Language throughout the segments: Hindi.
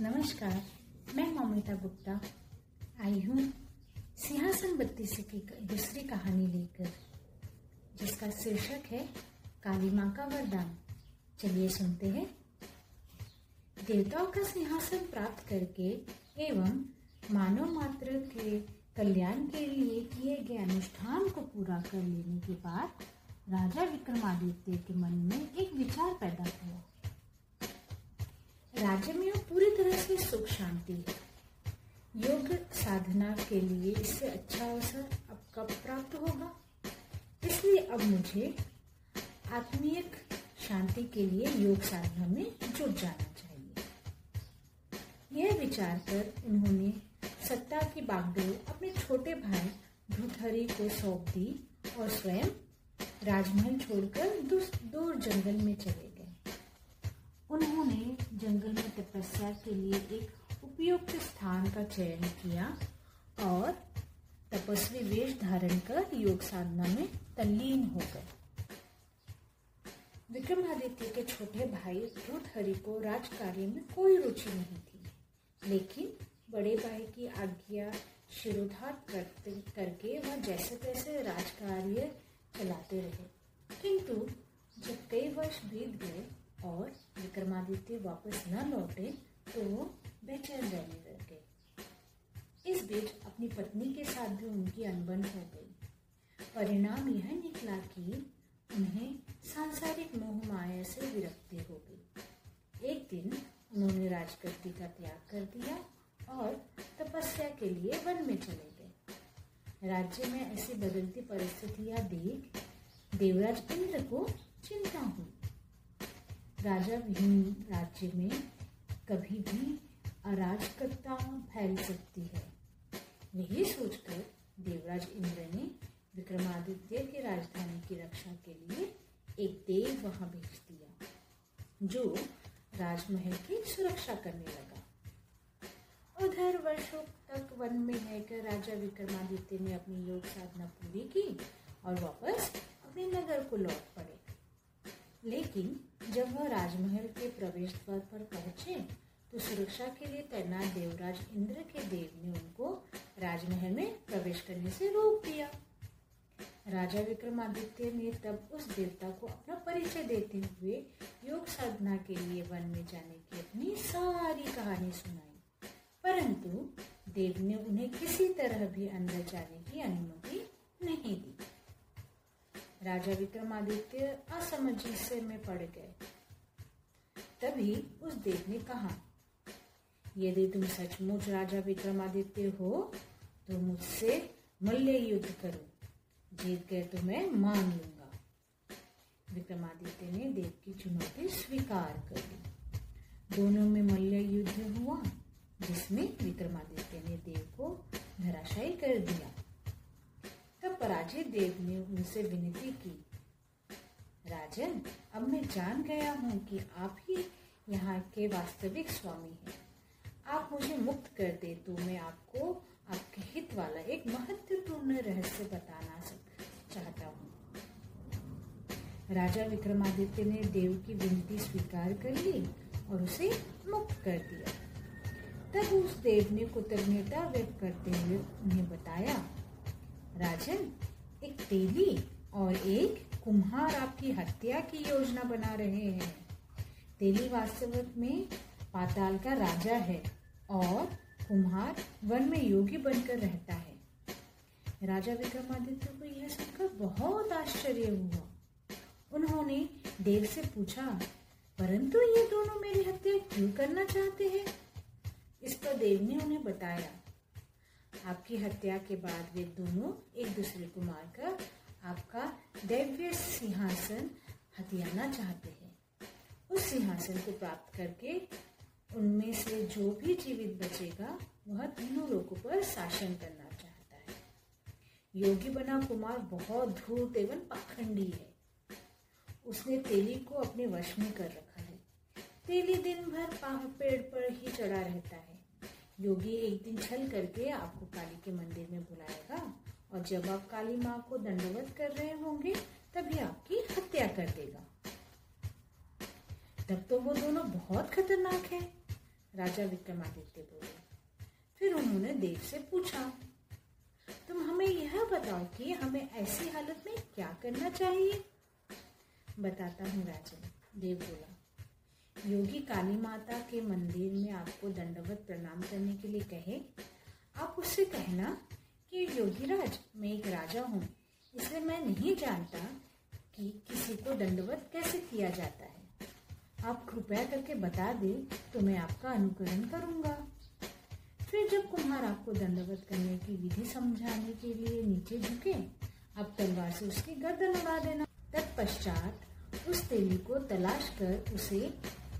नमस्कार, मैं ममिता गुप्ता। आई हूँ सिंहासन बत्तीस की दूसरी कहानी लेकर, जिसका शीर्षक है काली माँ का वरदान। चलिए सुनते हैं। देवताओं का सिंहासन प्राप्त करके एवं मानव मात्र के कल्याण के लिए किए गए अनुष्ठान को पूरा कर लेने के बाद राजा विक्रमादित्य के मन में एक विचार पैदा हुआ। राज्य में अब पूरी तरह से सुख शांति है। योग साधना के लिए इससे अच्छा अवसर अब कब प्राप्त होगा? इसलिए अब मुझे आत्मीय शांति के लिए योग साधना में जुट जाना चाहिए। यह विचार कर उन्होंने सत्ता की बागडोर अपने छोटे भाई भूतहरी को सौंप दी और स्वयं राजमहल छोड़कर दूर जंगल में चले उन्होंने जंगल में तपस्या के लिए एक उपयुक्त स्थान का चयन किया और तपस्वी वेश धारण कर योग साधना में तल्लीन हो गए। विक्रमादित्य के छोटे भाई हरि को राज कार्य में कोई रुचि नहीं थी, लेकिन बड़े भाई की आज्ञा शिरोधार करते, करके वह जैसे तैसे राज कार्य चलाते रहे। किंतु जब कई वर्ष बीत गए और विक्रमादित्य वापस न लौटे तो बेचैन रहने लगे। इस बीच अपनी पत्नी के साथ भी उनकी अनबन हो गई। परिणाम यह निकला कि उन्हें सांसारिक मोह माया से विरक्ति हो गई। एक दिन उन्होंने राजगद्दी का त्याग कर दिया और तपस्या के लिए वन में चले गए। राज्य में ऐसी बदलती परिस्थितियाँ देख देवराज इंद्र को चिंता हुई। राजा विहीन राज्य में कभी भी अराजकता फैल सकती है। यही सोचकर देवराज इंद्र ने विक्रमादित्य के राजधानी की रक्षा के लिए एक देव वहाँ भेज दिया, जो राजमहल की सुरक्षा करने लगा। उधर वर्षों तक वन में रहकर राजा विक्रमादित्य ने अपनी योग साधना पूरी की और वापस अपने नगर को लौट पड़े। लेकिन जब वह राजमहल के प्रवेश द्वार पर पहुँचे तो सुरक्षा के लिए तैनात देवराज इंद्र के देव ने उनको राजमहल में प्रवेश करने से रोक दिया। राजा विक्रमादित्य ने तब उस देवता को अपना परिचय देते हुए योग साधना के लिए वन में जाने की अपनी सारी कहानी सुनाई। परंतु देव ने उन्हें किसी तरह भी अंदर जाने की अनुमति राजा विक्रमादित्य असमंजस्य में पड़ गए। तभी उस देव ने कहा, यदि तुम सचमुच राजा विक्रमादित्य हो तो मुझसे मल्ल युद्ध करो। जीत गए तो मैं मान लूँगा। विक्रमादित्य ने देव की चुनौती स्वीकार कर ली। दोनों में मल्ल युद्ध हुआ, जिसमें विक्रमादित्य ने देव को धराशायी कर दिया। देव ने उनसे विनती की, राजन, अब मैं जान गया हूँ कि आप ही यहाँ के वास्तविक स्वामी हैं। आप मुझे मुक्त कर दे तो मैं आपको, आपके हित वाला एक महत्वपूर्ण रहस्य बताना चाहता हूँ। राजा विक्रमादित्य ने देव की विनती स्वीकार कर ली और उसे मुक्त कर दिया। तब उस देव ने कृतज्ञता व्यक्त करते हुए उन्हें बताया, राजन एक तेली और एक कुम्हार आपकी हत्या की योजना बना रहे हैं। तेली वास्तव में पाताल का राजा है और कुम्हार वन में योगी बनकर रहता है। राजा विक्रमादित्य को यह सुनकर बहुत आश्चर्य हुआ। उन्होंने देव से पूछा, परंतु ये दोनों मेरी हत्या क्यों करना चाहते हैं? इस पर देव ने उन्हें बताया आपकी हत्या के बाद वे दोनों एक दूसरे को मारकर आपका दैव्य सिंहासन हथियाना चाहते हैं। उस सिंहासन को प्राप्त करके उनमें से जो भी जीवित बचेगा, वह तीनों लोगों पर शासन करना चाहता है। योगी बना कुमार बहुत धूर्त एवं पाखंडी है। उसने तेली को अपने वश में कर रखा है। तेली दिन भर पेड़ पर ही चढ़ा रहता है। योगी एक दिन छल करके आपको काली के मंदिर में बुलाएगा और जब आप काली माँ को दंडवत कर रहे होंगे, तभी आपकी हत्या कर देगा। तब तो वो दोनों बहुत खतरनाक है, राजा विक्रमादित्य बोले। फिर उन्होंने देव से पूछा, तुम हमें यह बताओ कि हमें ऐसी हालत में क्या करना चाहिए? बताता हूँ राजन देव बोला। योगी काली माता के मंदिर में आपको दंडवत प्रणाम करने के लिए कहे। आप उससे कहना कि योगीराज, मैं एक राजा हूँ। इसलिए मैं नहीं जानता कि किसी को दंडवत कैसे किया जाता है। आप कृपया करके बता दे तो मैं आपका अनुकरण करूँगा। फिर जब कुम्हार आपको दंडवत करने की विधि समझाने के लिए नीचे झुके, आप तलवार से उसकी गर्दन उड़ा देना। तत्पश्चात उस तेली को तलाश कर उसे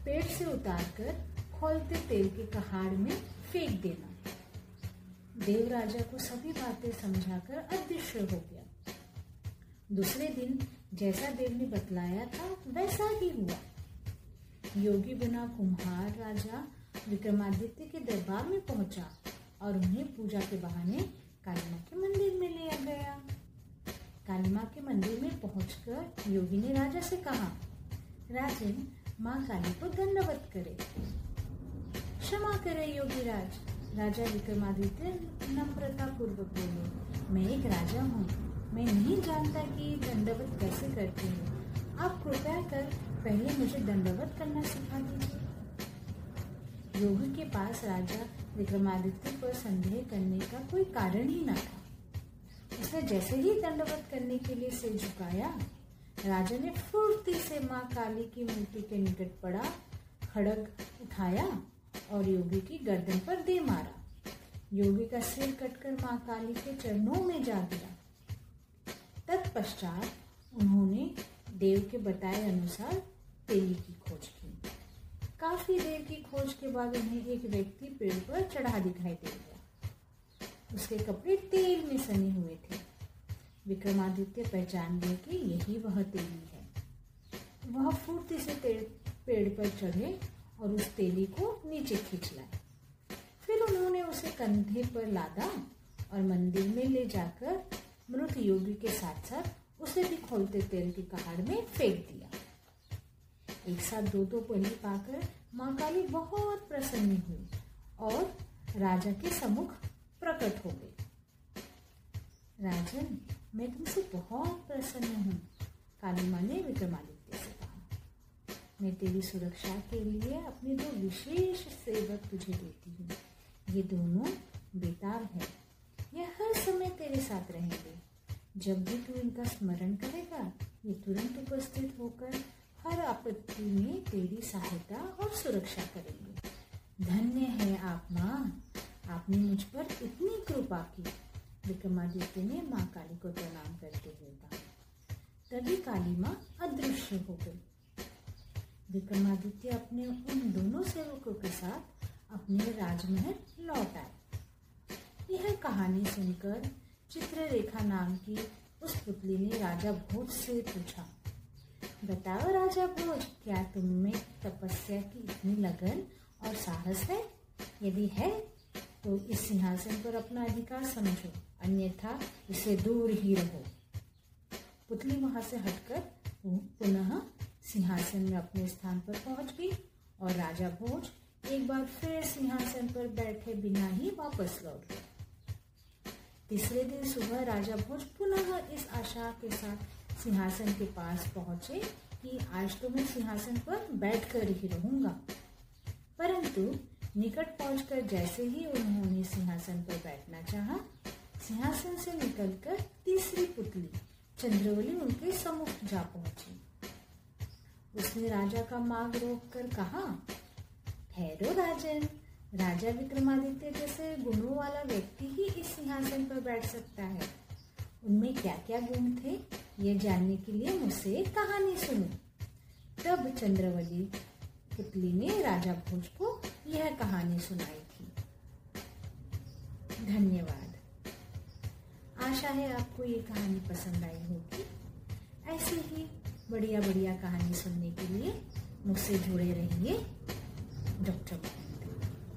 पेट से उतार कर खोलते तेल के कहाड़ में फेंक देना। देव राजा को सभी बातें समझाकर अदृश्य हो गया। दूसरे दिन जैसा देव ने बतलाया था, वैसा ही हुआ। योगी बिना कुम्हार राजा विक्रमादित्य के दरबार में पहुँचा और उन्हें पूजा के बहाने कालिमा के मंदिर में लिया गया। कालिमा के मंदिर में पहुंचकर योगी ने राजा से कहा, राजन माँ काली को दंडवत करे। क्षमा करे योगी राज राजा विक्रमादित्य नम्रता पूर्वक बोले, मैं एक राजा हूँ। मैं नहीं जानता कि दंडवत कैसे करते हैं। आप कृपया कर पहले मुझे दंडवत करना सिखा दीजिए। योगी के पास राजा विक्रमादित्य पर संदेह करने का कोई कारण ही न था। उसने जैसे ही दंडवत करने के लिए सिर झुकाया राजा ने फुर्ती से माँ काली की मूर्ति के निकट पड़ा खड़ग उठाया और योगी की गर्दन पर दे मारा। योगी का सिर कटकर माँ काली के चरणों में जा गिरा। तत्पश्चात उन्होंने देव के बताए अनुसार तेली की खोज की। काफ़ी देर की खोज के बाद उन्हें एक व्यक्ति पेड़ पर चढ़ा दिखाई दे गया। उसके कपड़े तेल में सने हुए थे। विक्रमादित्य पहचान गए कि यही वह तेली है। वह फुर्ती से पेड़ पर चढ़े और उस तेली को नीचे खींच लाए। फिर उन्होंने उसे कंधे पर लादा और मंदिर में ले जाकर मृत योगी के साथ साथ उसे भी खोलते तेल की कहाड़ में फेंक दिया। एक साथ दो दो पली पाकर माँ काली बहुत प्रसन्न हुई और राजा के सम्मुख प्रकट हो गई। राजन मैं तुमसे बहुत प्रसन्न हूँ काली माँ ने विक्रमादित्य से कहा मैं तेरी सुरक्षा के लिए अपने दो विशेष सेवक तुझे देती हूँ। ये दोनों बेताब है। ये हर समय तेरे साथ रहेंगे जब भी तू इनका स्मरण करेगा, ये तुरंत उपस्थित होकर हर आपत्ति में तेरी सहायता और सुरक्षा करेंगे। धन्य है आप माँ। आपने मुझ पर इतनी कृपा की। विक्रमादित्य ने माँ काली को प्रणाम करते हुए कहा। तभी काली माँ अदृश्य हो गई। विक्रमादित्य अपने उन दोनों सेवकों के साथ अपने राजमहल लौट आए। यह कहानी सुनकर चित्ररेखा नाम की उस पुतली ने राजा भोज से पूछा, बताओ राजा भोज, क्या तुम में तपस्या की इतनी लगन और साहस है? यदि है तो इस सिंहासन पर अपना अधिकार समझो, अन्यथा इसे दूर ही रहो। पुतली वहाँ से हटकर पुनः सिंहासन में अपने स्थान पर पहुँच गई और राजा भोज एक बार फिर सिंहासन पर बैठे बिना ही वापस लौट गए। तीसरे दिन सुबह राजा भोज पुनः इस आशा के साथ सिंहासन के पास पहुँचे कि आज तो मैं सिंहासन पर बैठकर ही रहूँगा। परंतु निकट पहुंचकर जैसे ही उन्होंने सिंहासन पर बैठना चाहा, सिंहासन से निकलकर तीसरी पुतली चंद्रवली उनके सम्मुख जा पहुँची। उसने राजा का मार्ग रोक कर कहा ठहरो राजन राजा विक्रमादित्य जैसे गुणों वाला व्यक्ति ही इस सिंहासन पर बैठ सकता है। उनमें क्या क्या गुण थे ये जानने के लिए मुझसे कहानी सुनो। तब चंद्रवली पुतली ने राजा भोज को यह कहानी सुनाई थी। धन्यवाद। आशा है आपको ये कहानी पसंद आई होगी। ऐसे ही बढ़िया बढ़िया कहानी सुनने के लिए मुझसे जुड़े रहिए डॉक्टर